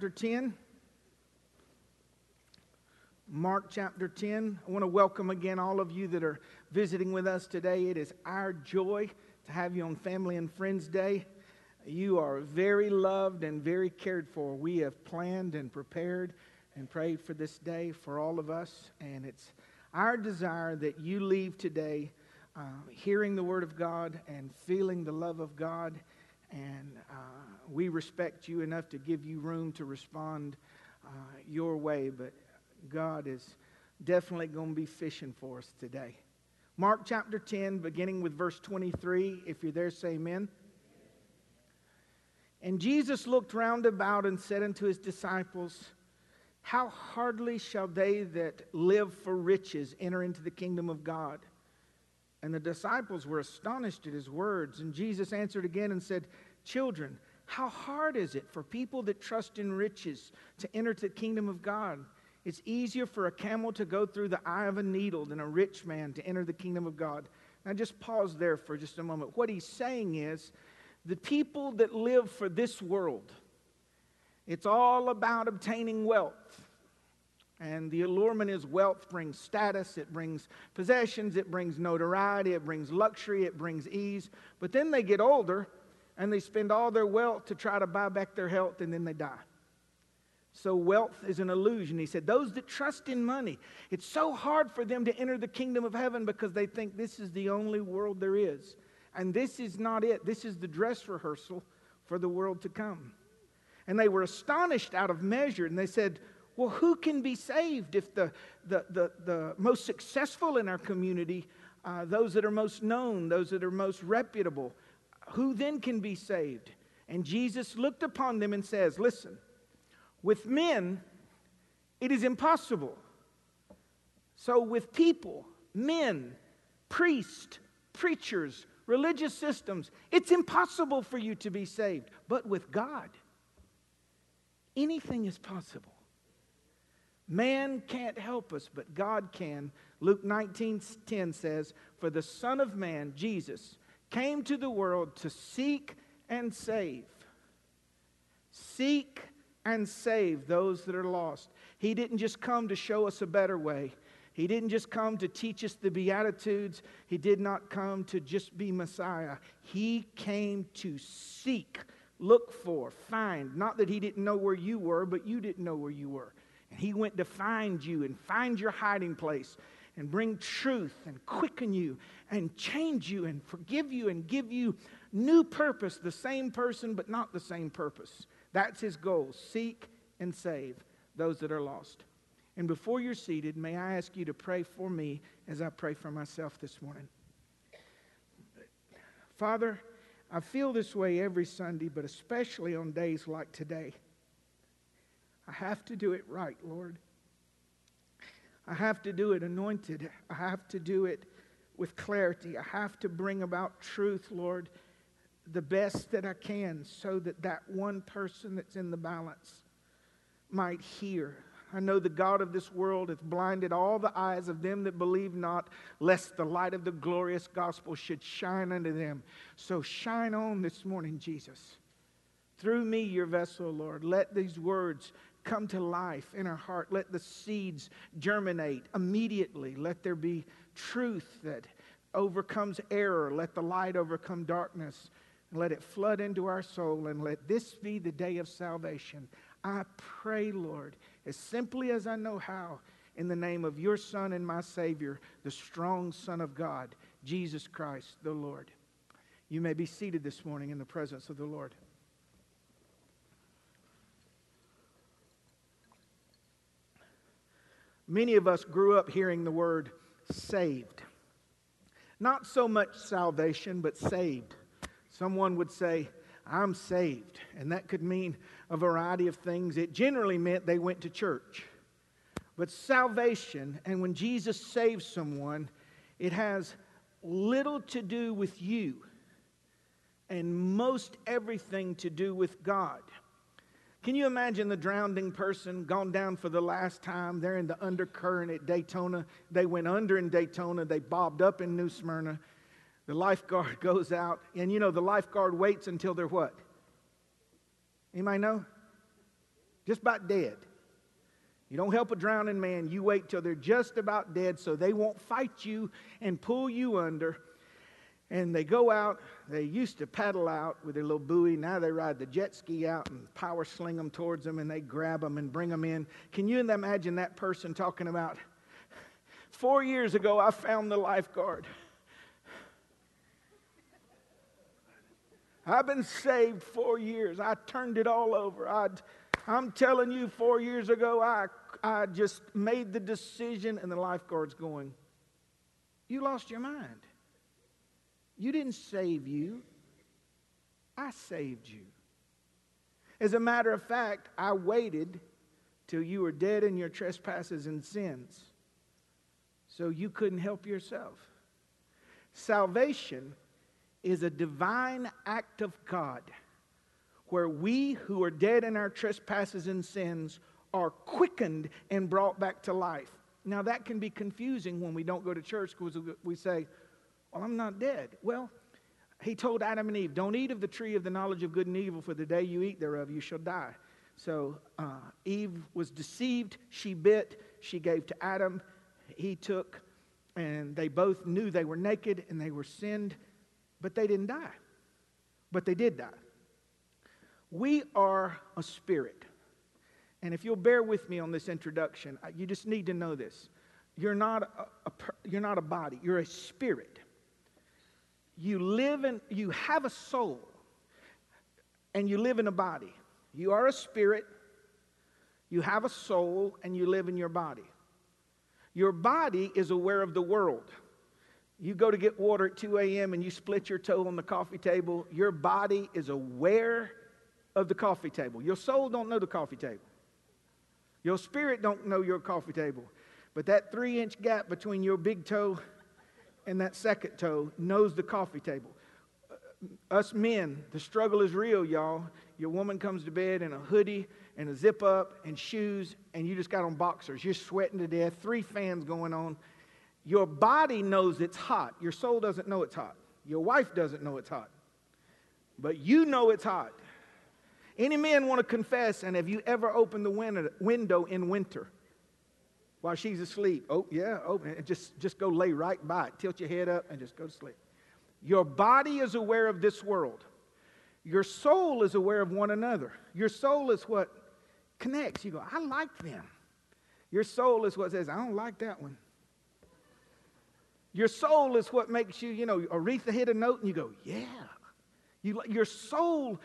chapter 10. Mark chapter 10. I want to welcome again all of you that are visiting with us today. It is our joy to have you on Family and Friends Day. You are very loved and very cared for. We have planned and prepared and prayed for this day for all of us, and it's our desire that you leave today uh, hearing the Word of God and feeling the love of God. And uh, we respect you enough to give you room to respond uh, your way, but God is definitely going to be fishing for us today. Mark chapter 10, beginning with verse 23. If you're there, say amen. And Jesus looked round about and said unto his disciples, How hardly shall they that live for riches enter into the kingdom of God? And the disciples were astonished at his words. And Jesus answered again and said, Children, how hard is it for people that trust in riches to enter the kingdom of God? It's easier for a camel to go through the eye of a needle than a rich man to enter the kingdom of God. Now, just pause there for just a moment. What he's saying is the people that live for this world, it's all about obtaining wealth. And the allurement is wealth brings status, it brings possessions, it brings notoriety, it brings luxury, it brings ease. But then they get older and they spend all their wealth to try to buy back their health and then they die. So, wealth is an illusion. He said, Those that trust in money, it's so hard for them to enter the kingdom of heaven because they think this is the only world there is. And this is not it. This is the dress rehearsal for the world to come. And they were astonished out of measure. And they said, Well, who can be saved if the, the, the, the most successful in our community, uh, those that are most known, those that are most reputable, who then can be saved? And Jesus looked upon them and says, Listen, with men, it is impossible. So, with people, men, priests, preachers, religious systems, it's impossible for you to be saved. But with God, anything is possible. Man can't help us, but God can. Luke 19:10 says, "For the Son of Man, Jesus, came to the world to seek and save. Seek and save those that are lost. He didn't just come to show us a better way. He didn't just come to teach us the Beatitudes. He did not come to just be Messiah. He came to seek, look for, find. Not that He didn't know where you were, but you didn't know where you were. And He went to find you and find your hiding place and bring truth and quicken you and change you and forgive you and give you new purpose, the same person, but not the same purpose. That's his goal seek and save those that are lost. And before you're seated, may I ask you to pray for me as I pray for myself this morning. Father, I feel this way every Sunday, but especially on days like today. I have to do it right, Lord. I have to do it anointed. I have to do it with clarity. I have to bring about truth, Lord, the best that I can so that that one person that's in the balance might hear. I know the God of this world hath blinded all the eyes of them that believe not, lest the light of the glorious gospel should shine unto them. So shine on this morning, Jesus. Through me, your vessel, Lord. Let these words come to life in our heart. Let the seeds germinate immediately. Let there be truth that overcomes error. Let the light overcome darkness and let it flood into our soul, and let this be the day of salvation. I pray, Lord, as simply as I know how, in the name of your Son and my Savior, the strong Son of God, Jesus Christ the Lord. You may be seated this morning in the presence of the Lord. Many of us grew up hearing the word saved. Not so much salvation, but saved. Someone would say, I'm saved. And that could mean a variety of things. It generally meant they went to church. But salvation, and when Jesus saves someone, it has little to do with you and most everything to do with God. Can you imagine the drowning person gone down for the last time? They're in the undercurrent at Daytona. They went under in Daytona. They bobbed up in New Smyrna. The lifeguard goes out, and you know, the lifeguard waits until they're what? Anybody know? just about dead. You don't help a drowning man, you wait till they're just about dead so they won't fight you and pull you under. And they go out, they used to paddle out with their little buoy. Now they ride the jet ski out and power sling them towards them and they grab them and bring them in. Can you imagine that person talking about, four years ago I found the lifeguard. I've been saved four years. I turned it all over. i am telling you, four years ago, I, I just made the decision, and the lifeguard's going, You lost your mind. You didn't save you, I saved you. As a matter of fact, I waited till you were dead in your trespasses and sins so you couldn't help yourself. Salvation is a divine act of God where we who are dead in our trespasses and sins are quickened and brought back to life. Now, that can be confusing when we don't go to church because we say, Well, I'm not dead. Well, he told Adam and Eve, Don't eat of the tree of the knowledge of good and evil, for the day you eat thereof, you shall die. So uh, Eve was deceived. She bit. She gave to Adam. He took, and they both knew they were naked and they were sinned but they didn't die. But they did die. We are a spirit. And if you'll bear with me on this introduction, you just need to know this. You're not a, a, you're not a body, you're a spirit. You live in, you have a soul, and you live in a body. You are a spirit, you have a soul, and you live in your body. Your body is aware of the world. You go to get water at 2 a.m. and you split your toe on the coffee table, your body is aware of the coffee table. Your soul don't know the coffee table. Your spirit don't know your coffee table. But that three inch gap between your big toe and that second toe knows the coffee table. Uh, us men, the struggle is real, y'all. Your woman comes to bed in a hoodie and a zip up and shoes, and you just got on boxers. You're sweating to death, three fans going on, your body knows it's hot. Your soul doesn't know it's hot. Your wife doesn't know it's hot. But you know it's hot. Any man want to confess, and have you ever opened the window in winter while she's asleep? Oh, yeah, oh, open it. Just, just go lay right by it. Tilt your head up and just go to sleep. Your body is aware of this world. Your soul is aware of one another. Your soul is what connects. You go, I like them. Your soul is what says, I don't like that one. Your soul is what makes you, you know, Aretha hit a note and you go, yeah. You, your soul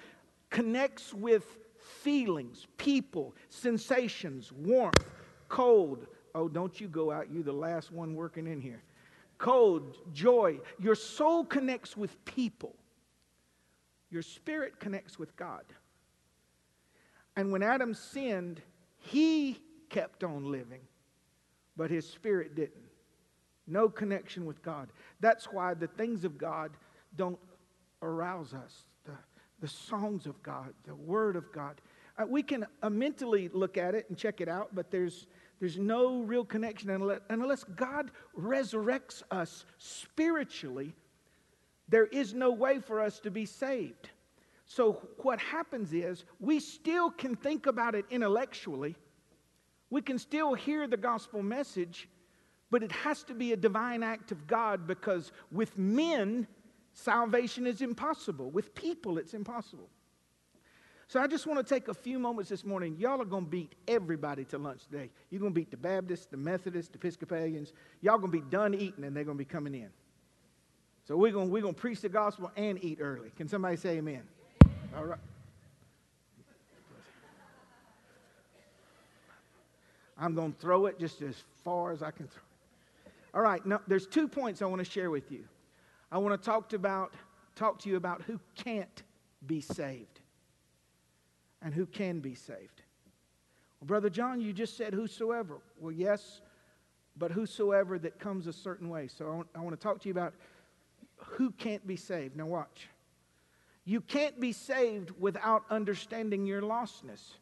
connects with feelings, people, sensations, warmth, cold. Oh, don't you go out. You're the last one working in here. Cold, joy. Your soul connects with people. Your spirit connects with God. And when Adam sinned, he kept on living, but his spirit didn't. No connection with God. That's why the things of God don't arouse us. The, the songs of God, the Word of God. Uh, we can uh, mentally look at it and check it out, but there's, there's no real connection unless, unless God resurrects us spiritually. There is no way for us to be saved. So, what happens is we still can think about it intellectually. We can still hear the gospel message, but it has to be a divine act of God because with men, salvation is impossible. With people, it's impossible. So I just want to take a few moments this morning. Y'all are going to beat everybody to lunch today. You're going to beat the Baptists, the Methodists, the Episcopalians. Y'all going to be done eating and they're going to be coming in. So we're going, we're going to preach the gospel and eat early. Can somebody say amen? All right. I'm going to throw it just as far as I can throw it. all right, now there's two points I want to share with you. I want to talk to, about, talk to you about who can't be saved and who can be saved. Well, Brother John, you just said whosoever. Well, yes, but whosoever that comes a certain way. So I want, I want to talk to you about who can't be saved. Now, watch. You can't be saved without understanding your lostness.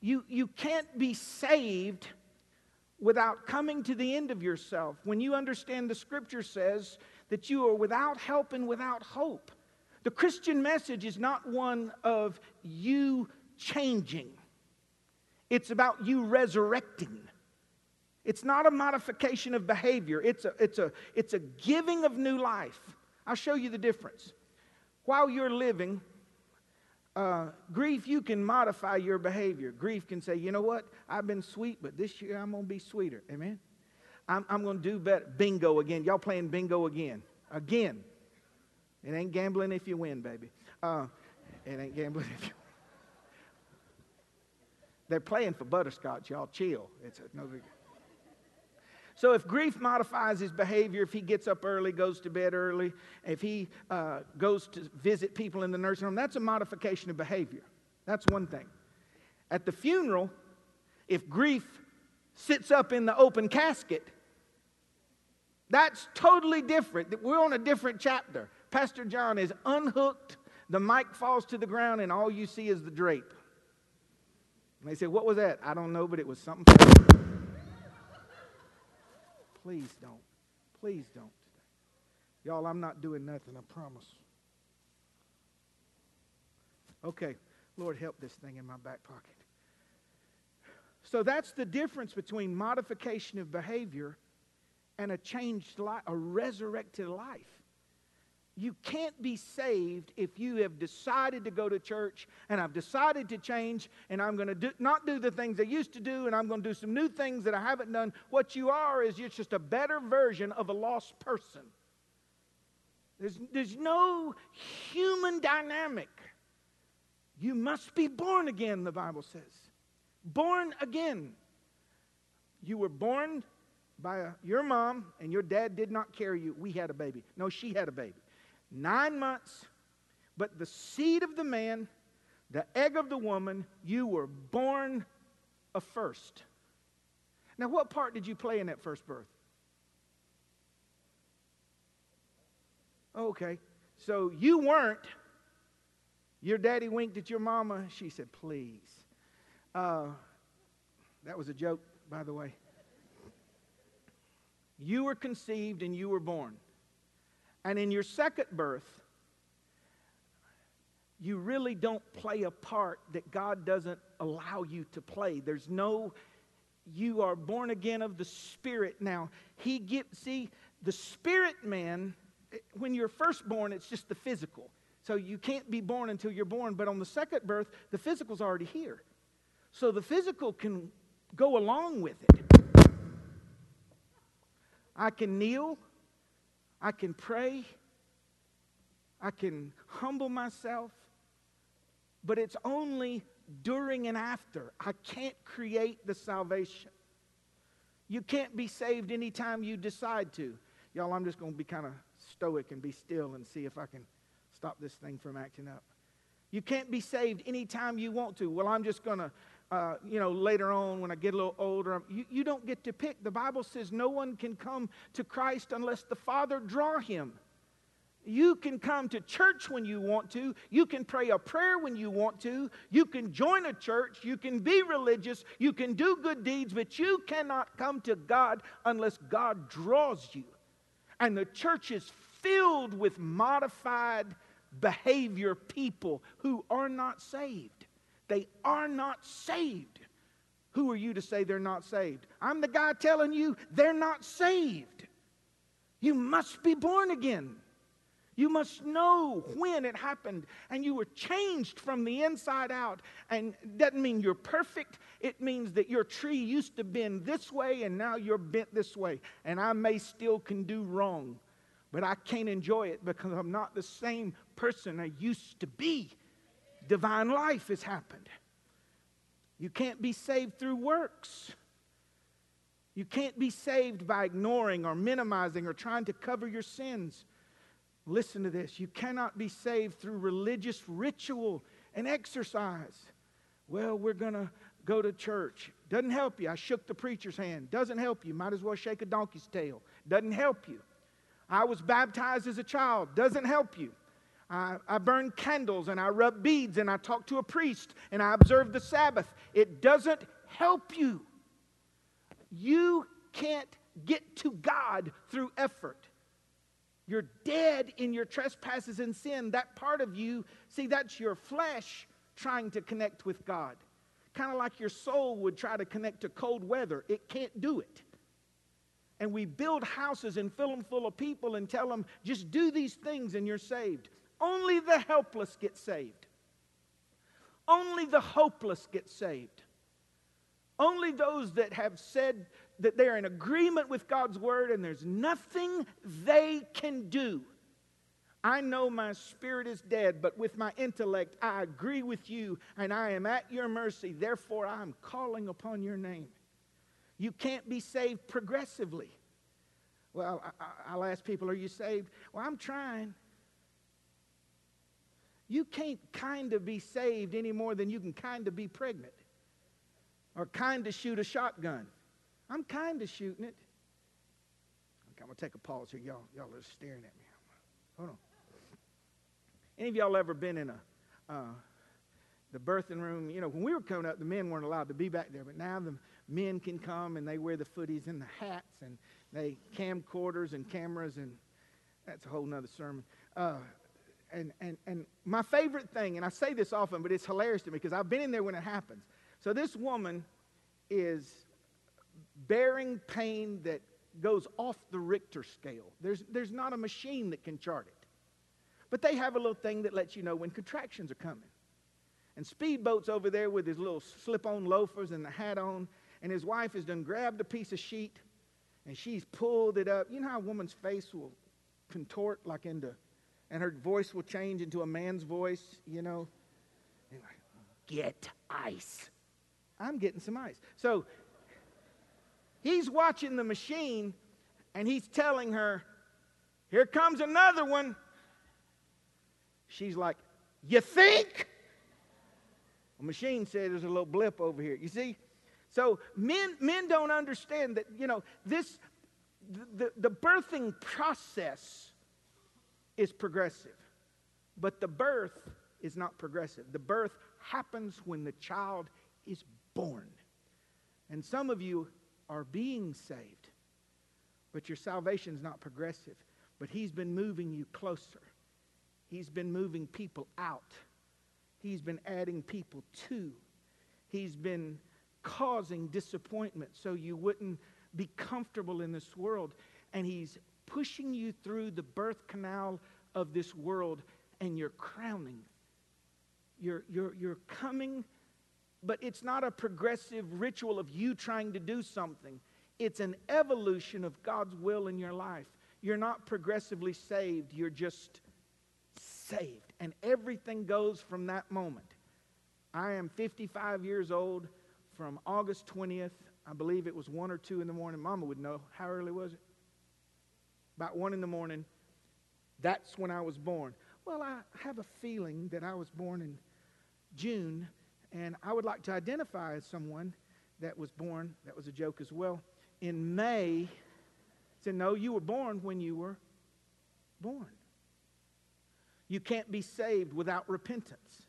You, you can't be saved without coming to the end of yourself. When you understand the scripture says that you are without help and without hope. The Christian message is not one of you changing. It's about you resurrecting. It's not a modification of behavior, it's a, it's a, it's a giving of new life. I'll show you the difference. While you're living, uh, grief, you can modify your behavior. Grief can say, you know what? I've been sweet, but this year I'm going to be sweeter. Amen? I'm, I'm going to do better. Bingo again. Y'all playing bingo again. Again. It ain't gambling if you win, baby. Uh, it ain't gambling if you They're playing for butterscotch, y'all. Chill. It's a, no big so if grief modifies his behavior, if he gets up early, goes to bed early, if he uh, goes to visit people in the nursing home, that's a modification of behavior. That's one thing. At the funeral, if grief sits up in the open casket, that's totally different. We're on a different chapter. Pastor John is unhooked, the mic falls to the ground, and all you see is the drape. And they say, What was that? I don't know, but it was something. Please don't. Please don't. Y'all, I'm not doing nothing, I promise. Okay, Lord, help this thing in my back pocket. So that's the difference between modification of behavior and a changed life, a resurrected life. You can't be saved if you have decided to go to church and I've decided to change and I'm going to do, not do the things I used to do and I'm going to do some new things that I haven't done. What you are is you're just a better version of a lost person. There's, there's no human dynamic. You must be born again, the Bible says. Born again. You were born by a, your mom, and your dad did not carry you. We had a baby. No, she had a baby nine months, but the seed of the man, the egg of the woman, you were born a first. Now, what part did you play in that first birth? Okay, so you weren't. Your daddy winked at your mama. She said, please. Uh, that was a joke, by the way. You were conceived and you were born. And in your second birth, you really don't play a part that God doesn't allow you to play. There's no, you are born again of the Spirit now. He get, see, the Spirit man, eh, when you're first born, it's just the physical. So you can't be born until you're born. But on the second birth, the physical's already here. So the physical can go along with it. I can kneel I can pray, I can humble myself, but it's only during and after. I can't create the salvation. You can't be saved anytime you decide to. Y'all, I'm just going to be kind of stoic and be still and see if I can stop this thing from acting up. You can't be saved anytime you want to. Well, I'm just going to uh, you know, later on when I get a little older, you, you don't get to pick. The Bible says no one can come to Christ unless the Father draw him. You can come to church when you want to. You can pray a prayer when you want to. You can join a church. You can be religious. You can do good deeds, but you cannot come to God unless God draws you. And the church is filled with modified behavior people who are not saved. They are not saved. Who are you to say they're not saved? I'm the guy telling you they're not saved. You must be born again. You must know when it happened and you were changed from the inside out. And doesn't mean you're perfect. It means that your tree used to bend this way and now you're bent this way. And I may still can do wrong, but I can't enjoy it because I'm not the same person I used to be divine life has happened. You can't be saved through works. You can't be saved by ignoring or minimizing or trying to cover your sins. Listen to this. You cannot be saved through religious ritual and exercise. Well, we're going to go to church. Doesn't help you. I shook the preacher's hand. Doesn't help you. Might as well shake a donkey's tail. Doesn't help you. I was baptized as a child. Doesn't help you. I, I burn candles and I rub beads and I talk to a priest and I observe the Sabbath. It doesn't help you. You can't get to God through effort. You're dead in your trespasses and sin. That part of you, see, that's your flesh trying to connect with God. kind of like your soul would try to connect to cold weather. It can't do it. And we build houses and fill them full of people and tell them, just do these things and you're saved. Only the helpless get saved. Only the hopeless get saved. Only those that have said that they're in agreement with God's word and there's nothing they can do. I know my spirit is dead, but with my intellect I agree with you and I am at your mercy. Therefore, I'm calling upon your name. You can't be saved progressively. Well, I, will ask people, Are you saved? Well, I'm trying. You can't kind of be saved any more than you can kind of be pregnant or kind of shoot a shotgun. I'm kind of shooting it. Okay, I'm going to take a pause here. Y'all, y'all are staring at me. Hold on. Any of y'all ever been in a uh, the birthing room? You know, when we were coming up, the men weren't allowed to be back there, but now the men can come and they wear the footies and the hats and they camcorders and cameras and that's a whole nother sermon. Uh, and, and, and my favorite thing, and I say this often, but it's hilarious to me because I've been in there when it happens. So this woman is bearing pain that goes off the Richter scale. There's, there's not a machine that can chart it. But they have a little thing that lets you know when contractions are coming. And Speedboat's over there with his little slip on loafers and the hat on, and his wife has done grabbed a piece of sheet and she's pulled it up. You know how a woman's face will contort like into, and her voice will change into a man's voice, you know? Get ice. I'm getting some ice. So he's watching the machine and he's telling her, Here comes another one. She's like, You think? The machine said there's a little blip over here. You see? So men, men don't understand that, you know, this, the, the birthing process is progressive, but the birth is not progressive. The birth happens when the child is born. And some of you are being saved, but your salvation is not progressive. But He's been moving you closer, He's been moving people out, He's been adding people to, He's been causing disappointment so you wouldn't be comfortable in this world. And He's pushing you through the birth canal of this world, and you're crowning. You're, you're, you're coming, but it's not a progressive ritual of you trying to do something. It's an evolution of God's will in your life. You're not progressively saved, you're just saved. And everything goes from that moment. I am 55 years old from August 20th. I believe it was 1 or 2 in the morning. Mama would know. How early was it? About 1 in the morning. That's when I was born. Well, I have a feeling that I was born in June, and I would like to identify as someone that was born, that was a joke as well, in May. Said, no, you were born when you were born. You can't be saved without repentance.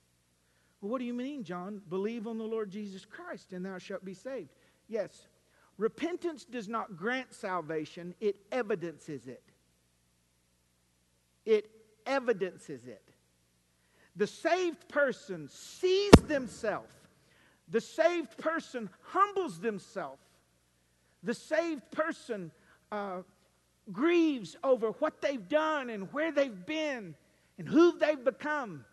Well, what do you mean, John? Believe on the Lord Jesus Christ and thou shalt be saved. Yes, repentance does not grant salvation, it evidences it. It evidences it. The saved person sees themselves. The saved person humbles themselves. The saved person uh, grieves over what they've done and where they've been and who they've become.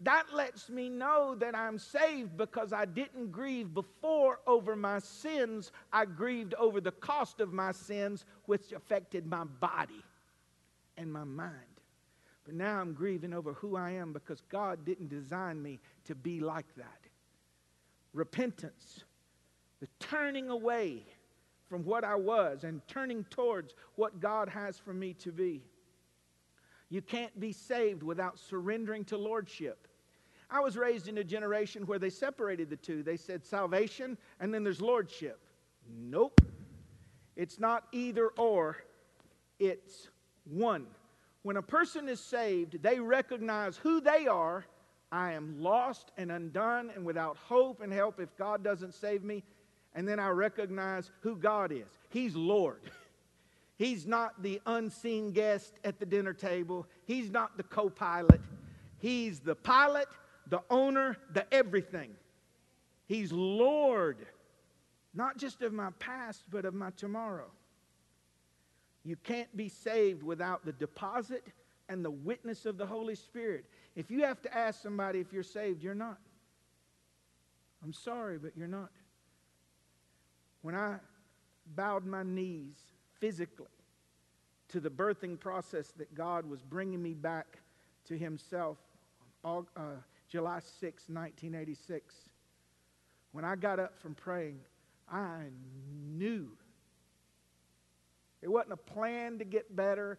That lets me know that I'm saved because I didn't grieve before over my sins. I grieved over the cost of my sins, which affected my body and my mind. But now I'm grieving over who I am because God didn't design me to be like that. Repentance, the turning away from what I was and turning towards what God has for me to be. You can't be saved without surrendering to lordship. I was raised in a generation where they separated the two. They said salvation and then there's lordship. Nope. It's not either or, it's one. When a person is saved, they recognize who they are. I am lost and undone and without hope and help if God doesn't save me. And then I recognize who God is. He's Lord. He's not the unseen guest at the dinner table. He's not the co pilot. He's the pilot, the owner, the everything. He's Lord, not just of my past, but of my tomorrow. You can't be saved without the deposit and the witness of the Holy Spirit. If you have to ask somebody if you're saved, you're not. I'm sorry, but you're not. When I bowed my knees physically to the birthing process that God was bringing me back to Himself, all, uh, July 6, 1986, when I got up from praying, I knew it wasn't a plan to get better.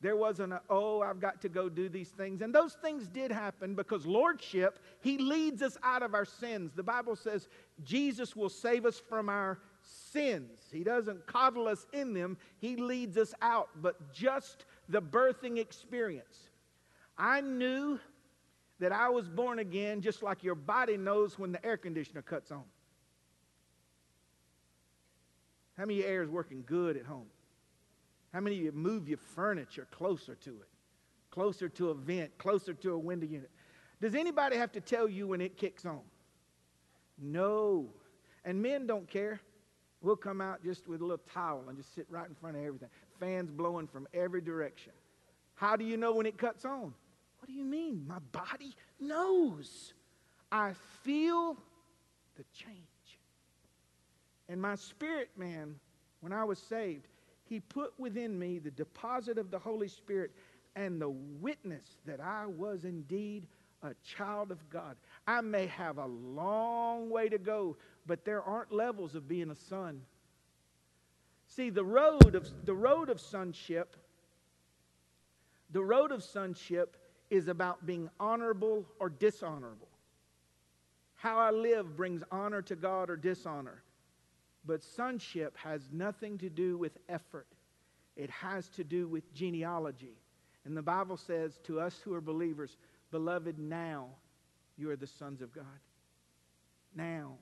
There wasn't a, oh, I've got to go do these things. And those things did happen because Lordship, He leads us out of our sins. The Bible says Jesus will save us from our sins. He doesn't coddle us in them, He leads us out. But just the birthing experience. I knew that I was born again just like your body knows when the air conditioner cuts on. How many air is working good at home? How many of you move your furniture closer to it? Closer to a vent, closer to a window unit. Does anybody have to tell you when it kicks on? No. And men don't care. We'll come out just with a little towel and just sit right in front of everything. Fans blowing from every direction. How do you know when it cuts on? What do you mean? My body knows. I feel the change. And my spirit man, when I was saved, he put within me the deposit of the Holy Spirit and the witness that I was indeed a child of God. I may have a long way to go, but there aren't levels of being a son. See, the road of, the road of sonship, the road of sonship is about being honorable or dishonorable. How I live brings honor to God or dishonor. But sonship has nothing to do with effort, it has to do with genealogy. And the Bible says to us who are believers, Beloved, now you are the sons of God. Now.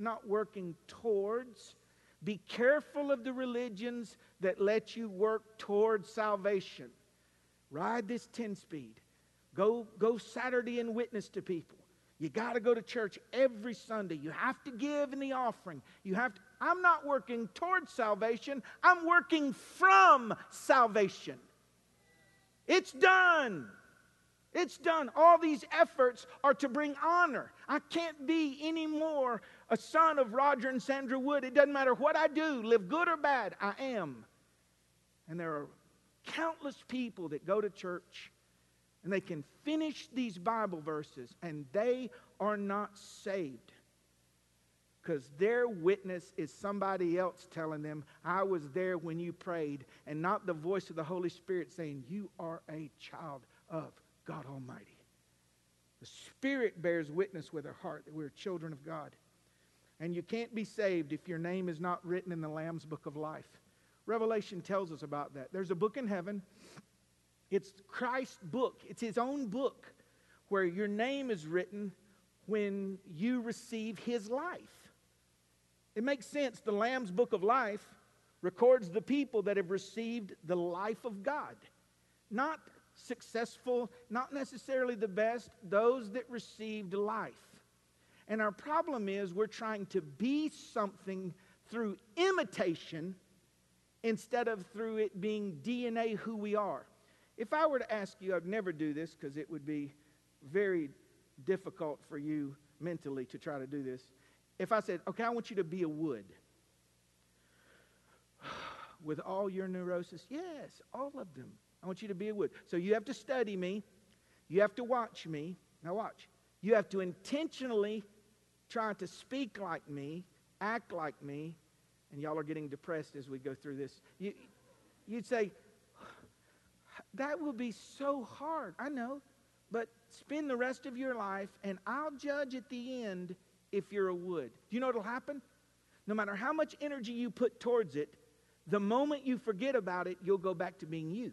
Not working towards. Be careful of the religions that let you work towards salvation. Ride this 10 speed. Go, go Saturday and witness to people. You got to go to church every Sunday. You have to give in the offering. You have to, I'm not working towards salvation. I'm working from salvation. It's done. It's done. All these efforts are to bring honor. I can't be anymore a son of Roger and Sandra Wood. It doesn't matter what I do, live good or bad, I am. And there are countless people that go to church and they can finish these Bible verses and they are not saved because their witness is somebody else telling them, I was there when you prayed, and not the voice of the Holy Spirit saying, You are a child of God Almighty. The Spirit bears witness with our heart that we're children of God. And you can't be saved if your name is not written in the Lamb's book of life. Revelation tells us about that. There's a book in heaven it's Christ's book, it's his own book where your name is written when you receive his life. It makes sense. The Lamb's book of life records the people that have received the life of God. Not successful, not necessarily the best, those that received life. And our problem is we're trying to be something through imitation instead of through it being DNA who we are. If I were to ask you, I'd never do this because it would be very difficult for you mentally to try to do this. If I said, okay, I want you to be a wood with all your neurosis, yes, all of them. I want you to be a wood. So you have to study me, you have to watch me. Now, watch. You have to intentionally try to speak like me, act like me, and y'all are getting depressed as we go through this. You, you'd say, that will be so hard. I know. But spend the rest of your life, and I'll judge at the end if you're a wood. Do you know what'll happen? No matter how much energy you put towards it, the moment you forget about it, you'll go back to being you.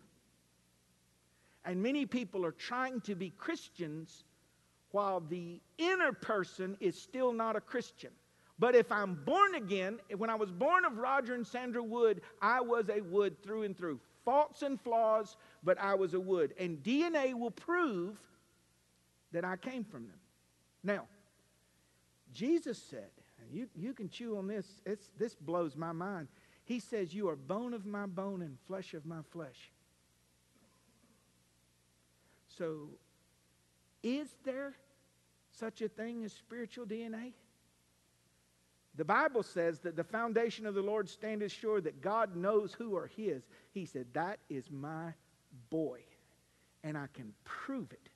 And many people are trying to be Christians while the inner person is still not a Christian. But if I'm born again, when I was born of Roger and Sandra Wood, I was a wood through and through faults and flaws, but I was a wood. And DNA will prove that I came from them. Now, Jesus said, and you, you can chew on this, it's, this blows my mind. He says, You are bone of my bone and flesh of my flesh. So, is there such a thing as spiritual DNA? The Bible says that the foundation of the Lord standeth sure that God knows who are his. He said, That is my boy, and I can prove it.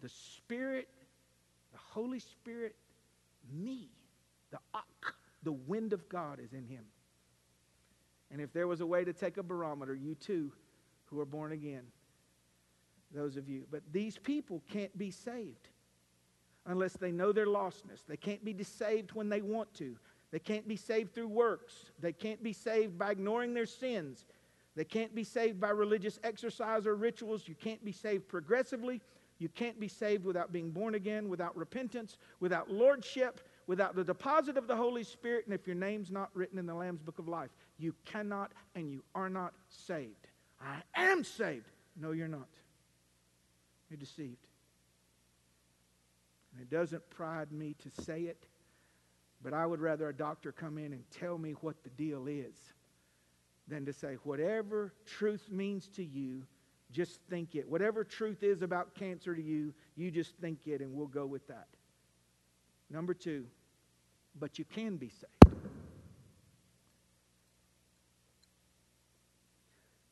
The Spirit, the Holy Spirit, me, the Ak, the wind of God is in him. And if there was a way to take a barometer, you too, who are born again, those of you. But these people can't be saved unless they know their lostness. They can't be saved when they want to. They can't be saved through works. They can't be saved by ignoring their sins. They can't be saved by religious exercise or rituals. You can't be saved progressively. You can't be saved without being born again, without repentance, without lordship, without the deposit of the Holy Spirit, and if your name's not written in the Lamb's book of life. You cannot and you are not saved. I am saved. No, you're not. You're deceived. And it doesn't pride me to say it, but I would rather a doctor come in and tell me what the deal is than to say, whatever truth means to you, just think it. Whatever truth is about cancer to you, you just think it, and we'll go with that. Number two, but you can be saved.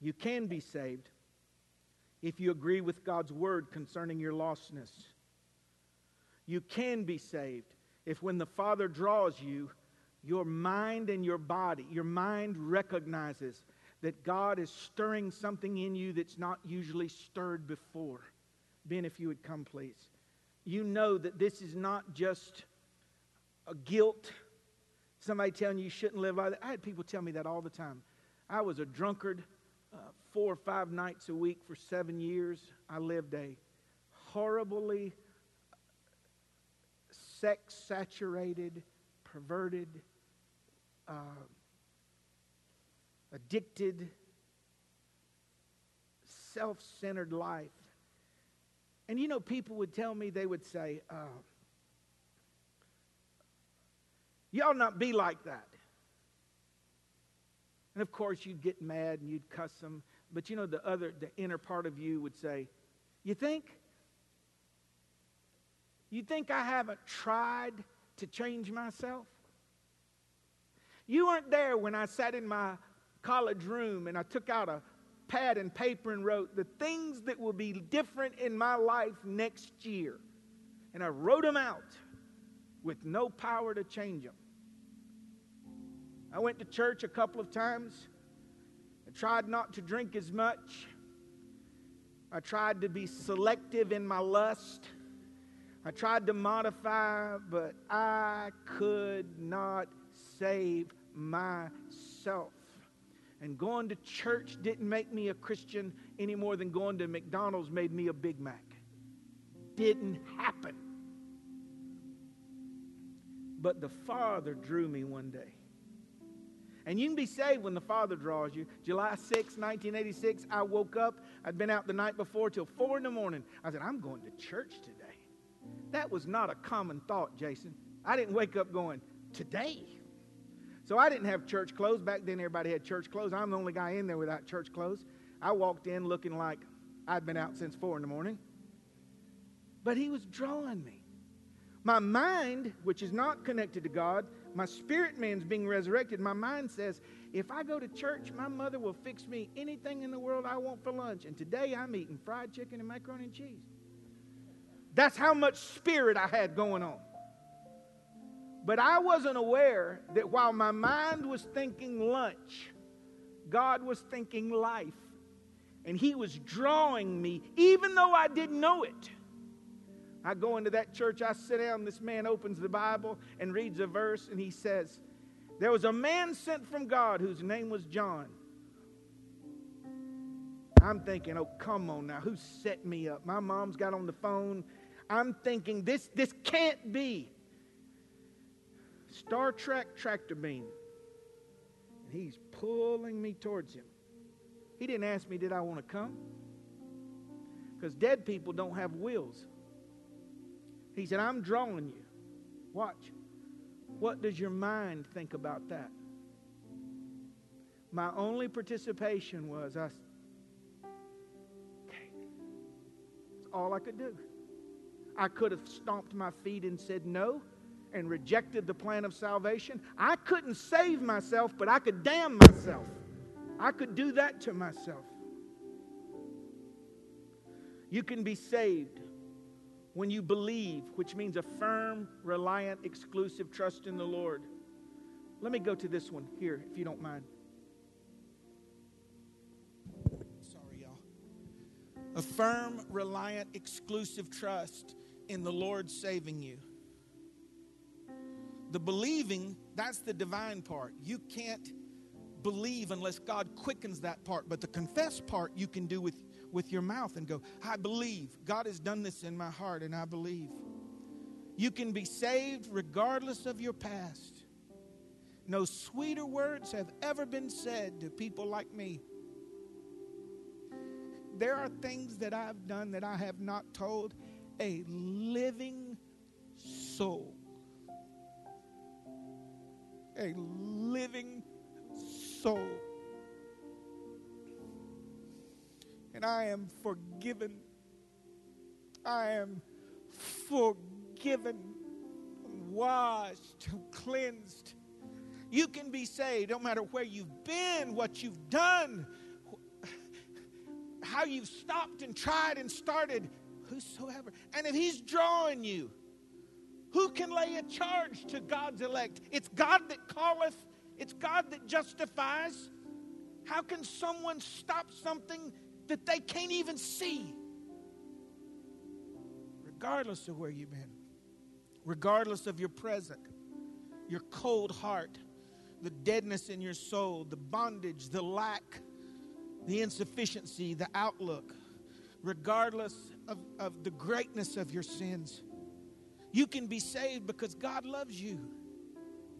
You can be saved if you agree with God's word concerning your lostness. You can be saved if, when the Father draws you, your mind and your body, your mind recognizes that God is stirring something in you that's not usually stirred before. Ben, if you would come, please. You know that this is not just a guilt, somebody telling you you shouldn't live. Like that. I had people tell me that all the time. I was a drunkard uh, four or five nights a week for seven years. I lived a horribly sex saturated, perverted, uh, addicted, self centered life. And you know, people would tell me, they would say, uh, ought not be like that. And of course, you'd get mad and you'd cuss them. But you know, the other, the inner part of you would say, You think? You think I haven't tried to change myself? You weren't there when I sat in my college room and I took out a pad and paper and wrote the things that will be different in my life next year. And I wrote them out with no power to change them. I went to church a couple of times. I tried not to drink as much. I tried to be selective in my lust. I tried to modify, but I could not save myself. And going to church didn't make me a Christian any more than going to McDonald's made me a Big Mac. Didn't happen. But the Father drew me one day. And you can be saved when the Father draws you. July 6, 1986, I woke up. I'd been out the night before till 4 in the morning. I said, I'm going to church today. That was not a common thought, Jason. I didn't wake up going, today. So I didn't have church clothes. Back then, everybody had church clothes. I'm the only guy in there without church clothes. I walked in looking like I'd been out since four in the morning. But he was drawing me. My mind, which is not connected to God, my spirit man's being resurrected. My mind says, if I go to church, my mother will fix me anything in the world I want for lunch. And today I'm eating fried chicken and macaroni and cheese. That's how much spirit I had going on. But I wasn't aware that while my mind was thinking lunch, God was thinking life. And He was drawing me, even though I didn't know it. I go into that church, I sit down, this man opens the Bible and reads a verse, and he says, There was a man sent from God whose name was John. I'm thinking, oh, come on now, who set me up? My mom's got on the phone. I'm thinking, this, this can't be. Star Trek tractor beam. And he's pulling me towards him. He didn't ask me, did I want to come? Because dead people don't have wills. He said, I'm drawing you. Watch. What does your mind think about that? My only participation was I. Okay. That's all I could do. I could have stomped my feet and said no and rejected the plan of salvation. I couldn't save myself, but I could damn myself. I could do that to myself. You can be saved when you believe, which means a firm, reliant, exclusive trust in the Lord. Let me go to this one here, if you don't mind. Sorry, y'all. A firm, reliant, exclusive trust in the Lord saving you. The believing, that's the divine part. You can't believe unless God quickens that part, but the confess part you can do with with your mouth and go, I believe. God has done this in my heart, and I believe. You can be saved regardless of your past. No sweeter words have ever been said to people like me. There are things that I've done that I have not told a living soul. A living soul. And I am forgiven. I am forgiven, washed, cleansed. You can be saved no matter where you've been, what you've done, how you've stopped and tried and started, whosoever. And if He's drawing you, who can lay a charge to God's elect? It's God that calleth, it's God that justifies. How can someone stop something that they can't even see. Regardless of where you've been, regardless of your present, your cold heart, the deadness in your soul, the bondage, the lack, the insufficiency, the outlook, regardless of, of the greatness of your sins. You can be saved because God loves you.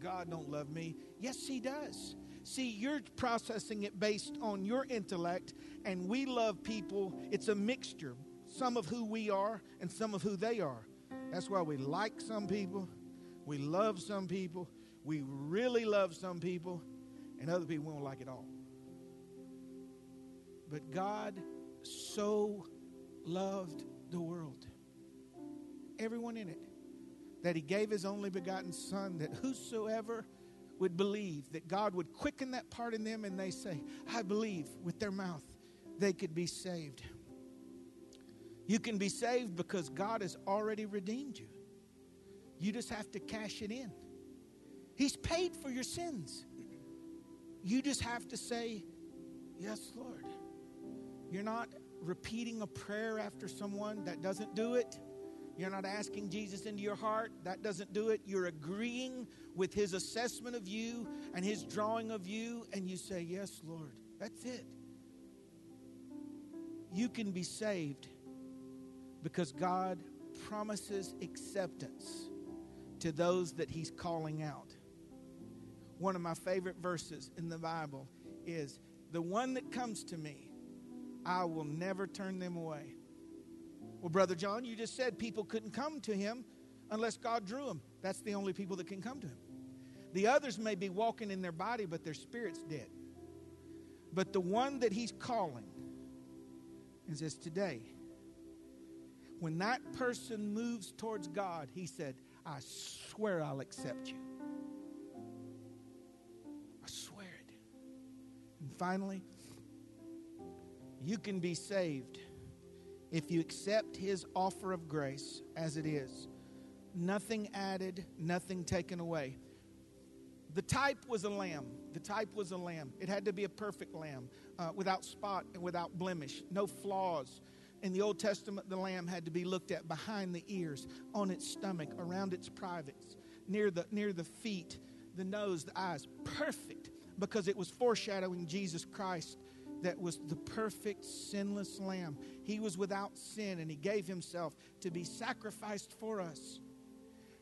God don't love me. Yes, he does. See, you're processing it based on your intellect, and we love people. It's a mixture, some of who we are and some of who they are. That's why we like some people, we love some people, we really love some people, and other people won't like it all. But God so loved the world, everyone in it, that He gave His only begotten Son, that whosoever would believe, that God would quicken that part in them and they say, I believe with their mouth they could be saved. You can be saved because God has already redeemed you. You just have to cash it in. He's paid for your sins. You just have to say, Yes, Lord. You're not repeating a prayer after someone that doesn't do it. You're not asking Jesus into your heart. That doesn't do it. You're agreeing with his assessment of you and his drawing of you, and you say, Yes, Lord. That's it. You can be saved because God promises acceptance to those that he's calling out. One of my favorite verses in the Bible is The one that comes to me, I will never turn them away. Well, Brother John, you just said people couldn't come to him unless God drew them. That's the only people that can come to him. The others may be walking in their body, but their spirit's dead. But the one that he's calling and says, Today, when that person moves towards God, he said, I swear I'll accept you. I swear it. And finally, you can be saved if you accept his offer of grace as it is, nothing added, nothing taken away. The type was a lamb. The type was a lamb. It had to be a perfect lamb, uh, without spot and without blemish, no flaws. In the Old Testament, the lamb had to be looked at behind the ears, on its stomach, around its privates, near the, near the feet, the nose, the eyes. Perfect, because it was foreshadowing Jesus Christ that was the perfect, sinless lamb. He was without sin and he gave himself to be sacrificed for us.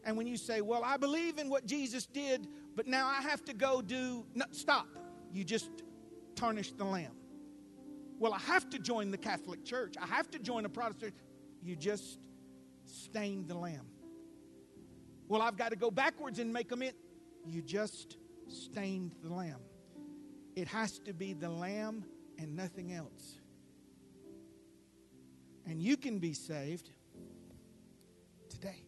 And when you say, Well, I believe in what Jesus did, but now I have to go do, no, stop. You just tarnish the lamb. Well, I have to join the Catholic Church, I have to join a Protestant. You just stained the lamb. Well, I've got to go backwards and make in. You just stained the lamb. It has to be the lamb and nothing else. And you can be saved today.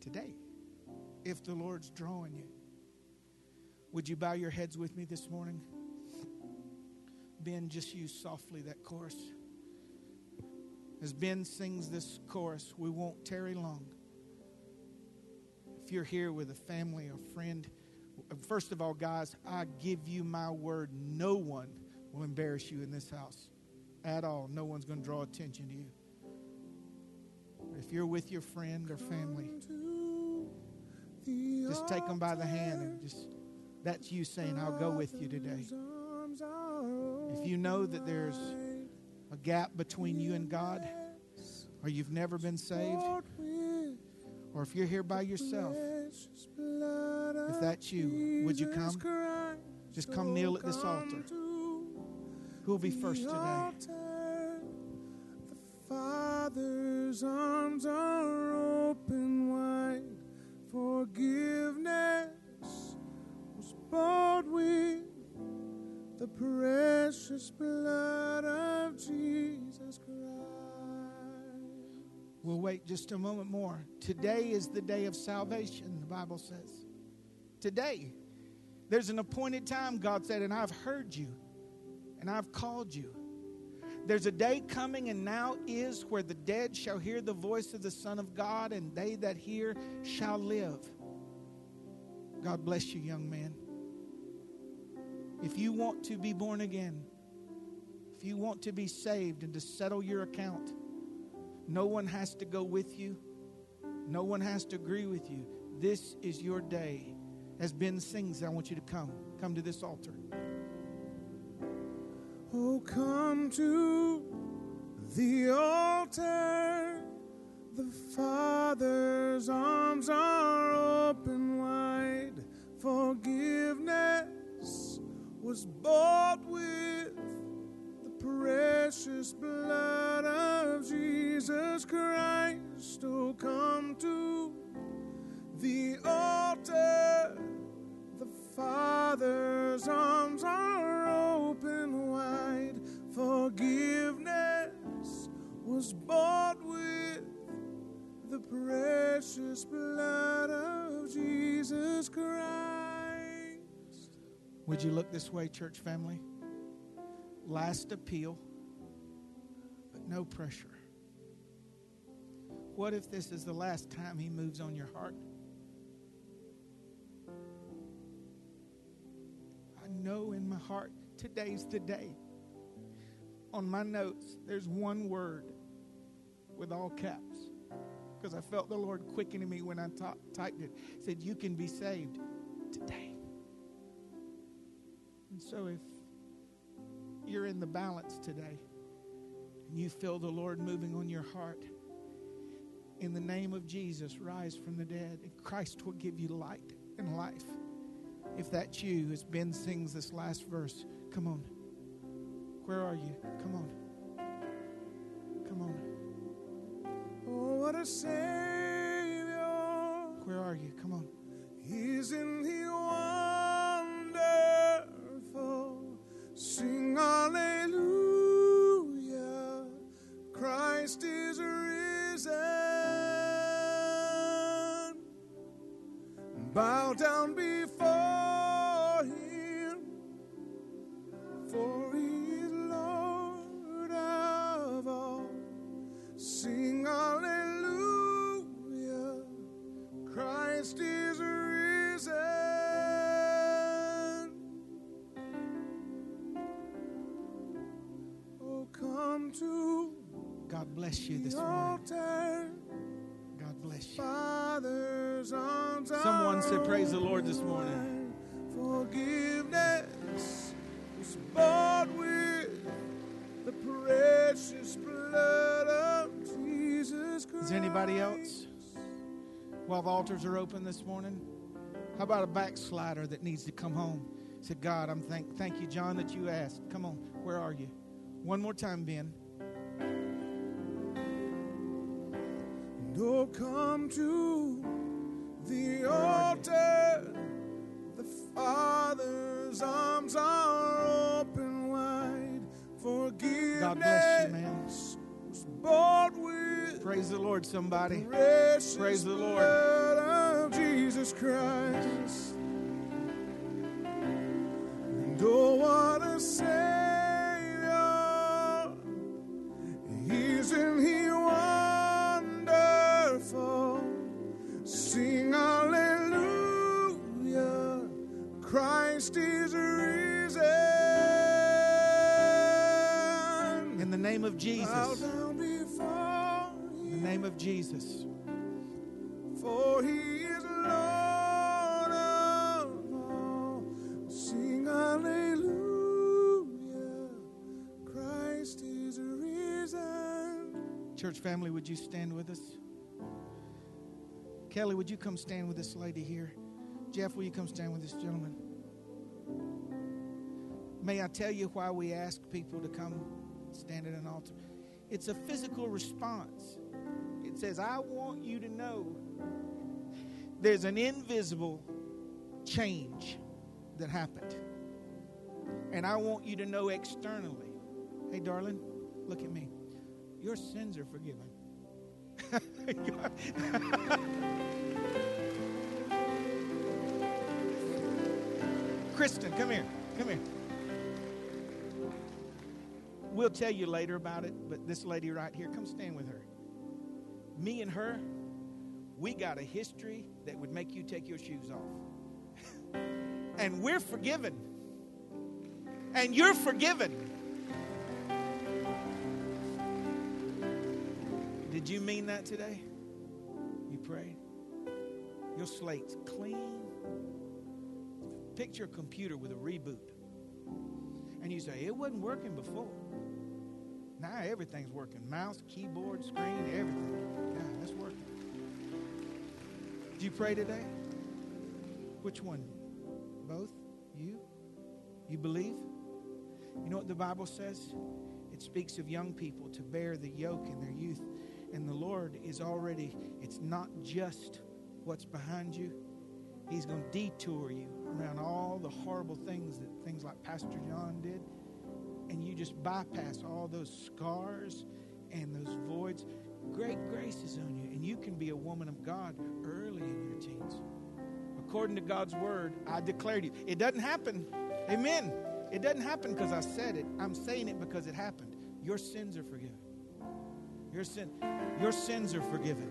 Today, if the Lord's drawing you. Would you bow your heads with me this morning? Ben, just use softly that chorus. As Ben sings this chorus, we won't tarry long. If you're here with a family or friend, first of all, guys, I give you my word no one will embarrass you in this house at all. No one's going to draw attention to you. If you're with your friend or family, just take them by the hand and just that's you saying, I'll go with you today. If you know that there's a gap between you and God, or you've never been saved, or if you're here by yourself, that's you, would you come? Just come kneel oh at this altar. Who will be first today? The Father's arms are open wide. Forgiveness bought with the precious blood of Jesus Christ. We'll wait just a moment more. Today is the day of salvation, the Bible says. Today. There's an appointed time, God said, and I've heard you and I've called you. There's a day coming, and now is, where the dead shall hear the voice of the Son of God, and they that hear shall live. God bless you, young man. If you want to be born again, if you want to be saved and to settle your account, no one has to go with you, no one has to agree with you. This is your day. As Ben sings, I want you to come. Come to this altar. Oh, come to the altar. The Father's arms are open wide. Forgiveness was bought with the precious blood of Jesus Christ. Oh, come to the altar. The Father's arms are open wide. Forgiveness was bought with the precious blood of Jesus Christ. Would you look this way, church family? Last appeal, but no pressure. What if this is the last time He moves on your heart? Know in my heart today's the day. On my notes, there's one word with all caps because I felt the Lord quickening me when I typed it. it. Said, You can be saved today. And so if you're in the balance today and you feel the Lord moving on your heart, in the name of Jesus, rise from the dead, and Christ will give you light and life. If that's you, as Ben sings this last verse, come on. Where are you? Come on. Come on. Oh, what a Savior. Where are you? Come on. He's in the wonderful. Sing hallelujah, Christ is risen. Bow down before altars are open this morning, how about a backslider that needs to come home? Said, God, I'm thank thank you, John, that you asked. Come on, where are you? One more time, Ben. Oh, come to the altar. The Father's arms are open wide. Forgiveness God bless you, man. was bought with Praise the Lord, somebody. Praise the Lord. Jesus Christ. Church family, would you stand with us? Kelly, would you come stand with this lady here? Jeff, will you come stand with this gentleman? May I tell you why we ask people to come stand at an altar? It's a physical response. It says, I want you to know there's an invisible change that happened. And I want you to know externally. Hey, darling, look at me. Your sins are forgiven. Kristen, come here. Come here. We'll tell you later about it, but this lady right here, come stand with her. Me and her, we got a history that would make you take your shoes off. and we're forgiven. And you're forgiven. Did you mean that today? You prayed? Your slate's clean. Picture a computer with a reboot. And you say, it wasn't working before. Now everything's working. Mouse, keyboard, screen, everything. Yeah, that's working. Did you pray today? Which one? Both? You? You believe? You know what the Bible says? It speaks of young people to bear the yoke in their youth. And the Lord is already, it's not just what's behind you, He's going to detour you around all the horrible things that things like Pastor John did. And you just bypass all those scars and those voids. Great grace is on you, and you can be a woman of God early in your teens. According to God's word, I declare to you. It doesn't happen. Amen. It doesn't happen because I said it. I'm saying it because it happened. Your sins are forgiven. Your sin, your sins are forgiven.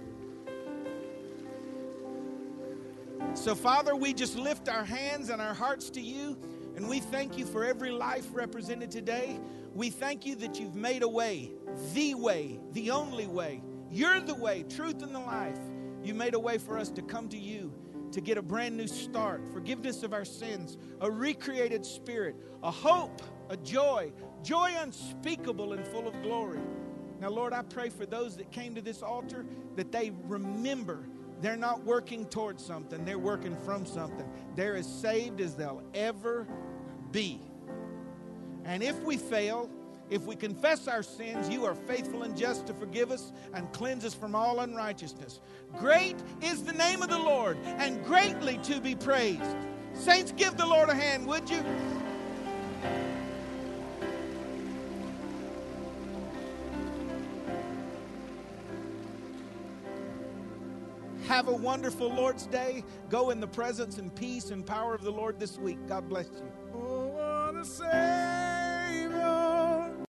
So, Father, we just lift our hands and our hearts to you, and we thank you for every life represented today. We thank you that you've made a way, the way, the only way. You're the way, truth, and the life. You made a way for us to come to you to get a brand new start, forgiveness of our sins, a recreated spirit, a hope, a joy, joy unspeakable and full of glory. Now, Lord, I pray for those that came to this altar that they remember they're not working towards something, they're working from something. They're as saved as they'll ever be. And if we fail, if we confess our sins, you are faithful and just to forgive us and cleanse us from all unrighteousness. Great is the name of the Lord and greatly to be praised. Saints, give the Lord a hand, would you? Have a wonderful Lord's Day. Go in the presence and peace and power of the Lord this week. God bless you. Oh.